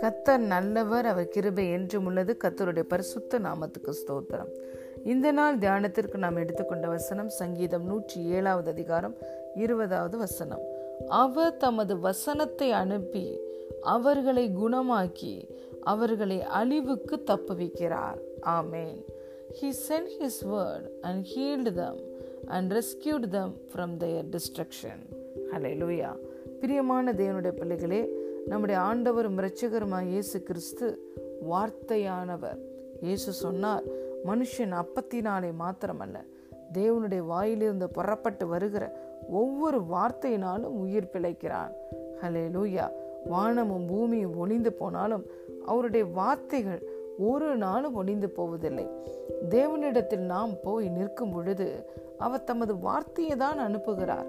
கத்தர் நல்லவர் அவர் கிருபை என்றும் உள்ளது. கத்தருடைய பரிசுத்த நாமத்துக்கு ஸ்தோத்திரம். இந்த நாள் தியானத்திற்கு நாம் எடுத்துக்கொண்ட வசனம் சங்கீதம் நூற்றி ஏழாவது அதிகாரம் இருபதாவது வசனம். அவர் தமது வசனத்தை அனுப்பி அவர்களை குணமாக்கி அவர்களை அழிவுக்கு தப்புவிக்கிறார். ஆமேன். He sent his word and healed them and rescued them from their destruction. Hallelujah. பிரியமான தேவனுடைய பிள்ளைகளே நம்முடைய ஆண்டவரும் இரட்சகருமாய் இயேசு கிறிஸ்து வார்த்தையானவர். இயேசு சொன்னார் மனுஷன் அப்பத்தினாலே மாத்திரமல்ல தேவனுடைய வாயிலிருந்து புறப்பட்டு வருகிற ஒவ்வொரு வார்த்தையினாலும் உயிர் பிழைக்கிறான். ஹலே லூயா வானமும் பூமியும் ஒளிந்து போனாலும் அவருடைய வார்த்தைகள் ஒரு நாளும் ஒளிந்து போவதில்லை. தேவனிடத்தில் நாம் போய் நிற்கும் பொழுது அவர் தமது வார்த்தையை தான் அனுப்புகிறார்.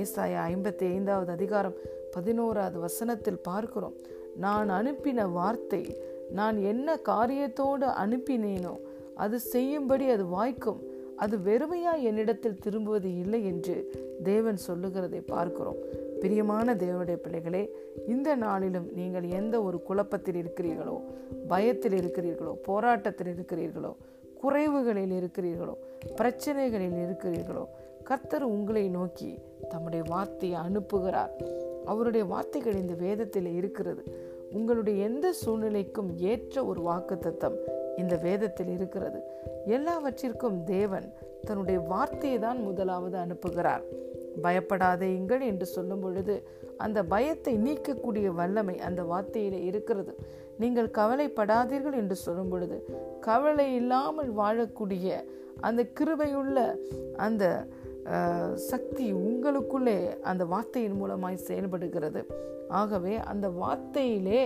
ஏசாயா ஐம்பத்தி ஐந்தாவது அதிகாரம் பதினோராவது வசனத்தில் பார்க்கிறோம். நான் அனுப்பின வார்த்தை நான் என்ன காரியத்தோடு அனுப்பினேனோ அது செய்யும்படி அது வாய்க்கும். அது வெறுமையாக என்னிடத்தில் திரும்புவது இல்லை என்று தேவன் சொல்லுகிறதை பார்க்கிறோம். பிரியமான தேவனுடைய பிள்ளைகளே இந்த நாளிலும் நீங்கள் எந்த ஒரு குழப்பத்தில் இருக்கிறீர்களோ பயத்தில் இருக்கிறீர்களோ போராட்டத்தில் இருக்கிறீர்களோ குறைவுகளில் இருக்கிறீர்களோ பிரச்சனைகளில் இருக்கிறீர்களோ கர்த்தர் உங்களை நோக்கி தம்முடைய வார்த்தையை அனுப்புகிறார். அவருடைய வார்த்தைகள் இந்த வேதத்தில் இருக்கிறது. உங்களுடைய எந்த சூழ்நிலைக்கும் ஏற்ற ஒரு வாக்கு தத்தம் இந்த வேதத்தில் இருக்கிறது. எல்லாவற்றிற்கும் தேவன் தன்னுடைய வார்த்தையை தான் முதலாவது அனுப்புகிறார். பயப்படாதேயுங்கள் என்று சொல்லும் பொழுது அந்த பயத்தை நீக்கக்கூடிய வல்லமை அந்த வார்த்தையில இருக்கிறது. நீங்கள் கவலைப்படாதீர்கள் என்று சொல்லும் பொழுது கவலை இல்லாமல் வாழக்கூடிய அந்த கிருபையுள்ள அந்த சக்தி உங்களுக்குள்ளே அந்த வார்த்தையின் மூலமாய் செயல்படுகிறது. ஆகவே அந்த வார்த்தையிலே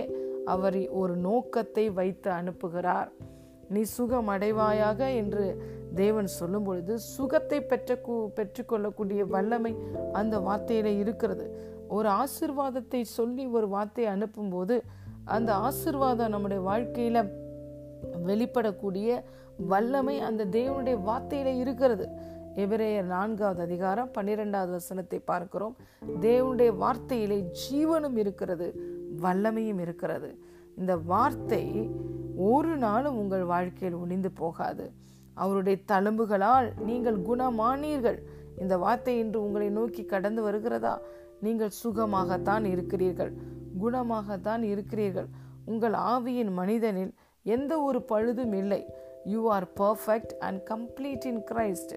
அவர் ஒரு நோக்கத்தை வைத்து அனுப்புகிறார். நீ சுகம் அடைவாயாக என்று தேவன் சொல்லும் பொழுது சுகத்தை பெற்ற பெற்றுக்கொள்ளக்கூடிய வல்லமை அந்த வார்த்தையில இருக்கிறது. ஒரு ஆசிர்வாதத்தை சொல்லி ஒரு வார்த்தையை அனுப்பும்போது அந்த ஆசிர்வாதம் நம்முடைய வாழ்க்கையில வெளிப்படக்கூடிய வல்லமை அந்த தேவனுடைய வார்த்தையில இருக்கிறது. எபிரேயர் நான்காவது அதிகாரம் பன்னிரெண்டாவது வசனத்தை பார்க்கிறோம். தேவனுடைய வார்த்தையிலே ஜீவனும் இருக்கிறது வல்லமையும் இருக்கிறது. இந்த வார்த்தை ஒரு நாளும் உங்கள் வாழ்க்கையில் ஒளிந்து போகாது. அவருடைய தழும்புகளால் நீங்கள் குணமானீர்கள். இந்த வார்த்தை இன்று உங்களை நோக்கி கடந்து வருகிறதா? நீங்கள் சுகமாகத்தான் இருக்கிறீர்கள். குணமாகத்தான் இருக்கிறீர்கள். உங்கள் ஆவியின் மனிதனில் எந்த ஒரு பழுதும் இல்லை. You are perfect and complete in Christ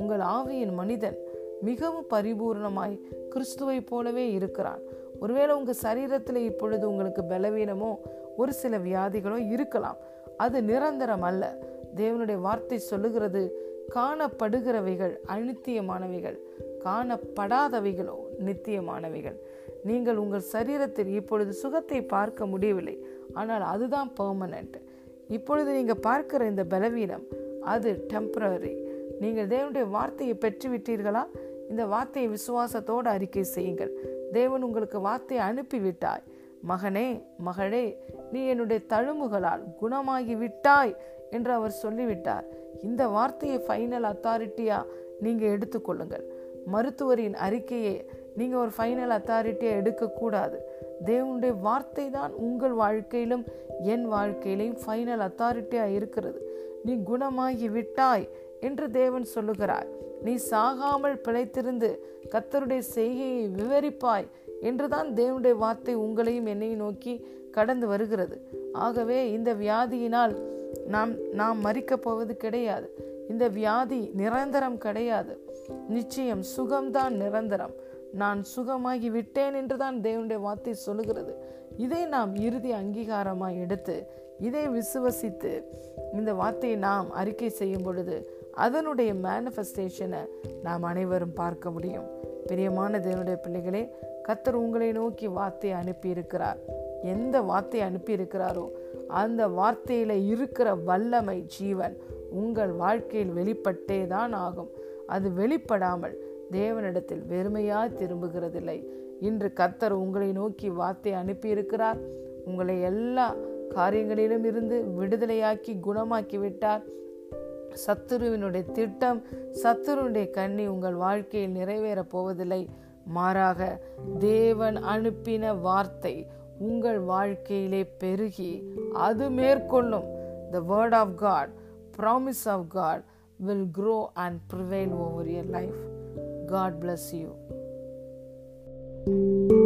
உங்கள் ஆவியின் மனிதன் மிகவும் பரிபூர்ணமாய் கிறிஸ்துவை போலவே இருக்கிறான். ஒருவேளை உங்கள் சரீரத்தில் இப்பொழுது உங்களுக்கு பலவீனமோ ஒரு சில வியாதிகளோ இருக்கலாம். அது நிரந்தரம் அல்ல. தேவனுடைய வார்த்தை சொல்லுகிறது காணப்படுகிறவைகள் அநித்தியமானவைகள் காணப்படாதவைகளோ நித்தியமானவைகள். நீங்கள் உங்கள் சரீரத்தில் இப்பொழுது சுகத்தை பார்க்க முடியவில்லை. ஆனால் அதுதான் பெர்மனண்ட் இப்பொழுது நீங்கள் பார்க்கிற இந்த பலவீனம் அது டெம்பரரி நீங்கள் தேவனுடைய வார்த்தையை பெற்றுவிட்டீர்களா? இந்த வார்த்தையை விசுவாசத்தோடு அறிக்கை செய்யுங்கள். தேவன் உங்களுக்கு வார்த்தையை அனுப்பிவிட்டாய். மகனே மகளே நீ என்னுடைய தழும்புகளால் குணமாகி விட்டாய் என்று அவர் சொல்லிவிட்டார். இந்த வார்த்தையை ஃபைனல் அத்தாரிட்டியா நீங்கள் எடுத்துக்கொள்ளுங்கள் மருத்துவரின் அறிக்கையை நீங்கள் ஒரு ஃபைனல் அத்தாரிட்டியாக எடுக்கக்கூடாது. தேவனுடைய வார்த்தை தான் உங்கள் வாழ்க்கையிலும் என் வாழ்க்கையிலையும் ஃபைனல் அத்தாரிட்டியாக இருக்கிறது. நீ குணமாகி விட்டாய் என்று தேவன் சொல்லுகிறார். நீ சாகாமல் பிழைத்திருந்து கத்தருடைய செய்கையை விவரிப்பாய் என்றுதான் தேவனுடைய வார்த்தை உங்களையும் என்னையும் நோக்கி கடந்து வருகிறது. ஆகவே இந்த வியாதியினால் நாம் நாம் மறிக்கப் போவது கிடையாது. இந்த வியாதி நிரந்தரம் கிடையாது. நிச்சயம் சுகம்தான் நிரந்தரம். நான் சுகமாகி விட்டேன் என்றுதான் தேவனுடைய வார்த்தை சொல்லுகிறது. இதை நாம் இறுதி அங்கீகாரமாக எடுத்து இதை விசுவசித்து இந்த வார்த்தையை நாம் அறிக்கை செய்யும் பொழுது அதனுடைய மேனிஃபெஸ்டேஷனை நாம் அனைவரும் பார்க்க முடியும். பிரியமான தேவனுடைய பிள்ளைகளே கத்தர் உங்களை நோக்கி வார்த்தையை அனுப்பி இருக்கிறார் எந்த வார்த்தையை அனுப்பி இருக்கிறாரோ அந்த வார்த்தையில் இருக்கிற வல்லமை ஜீவன் உங்கள் வாழ்க்கையில் வெளிப்பட்டே தான் ஆகும். அது வெளிப்படாமல் தேவனிடத்தில் வெறுமையாய் திரும்புகிறதில்லை. இன்று கத்தர் உங்களை நோக்கி வார்த்தை அனுப்பி இருக்கிறார் உங்களை எல்லா காரியங்களிலும் இருந்து விடுதலையாக்கி குணமாக்கி விட்டார். சத்துருவினுடைய திட்டம் சத்துருனுடைய கண்ணி உங்கள் வாழ்க்கையில் நிறைவேறப் போவதில்லை. மாறாக தேவன் அனுப்பின வார்த்தை உங்கள் வாழ்க்கையிலே பெருகி அது மேற்கொள்ளும். The word of God promise of God will grow and prevail over your life God bless you thank you.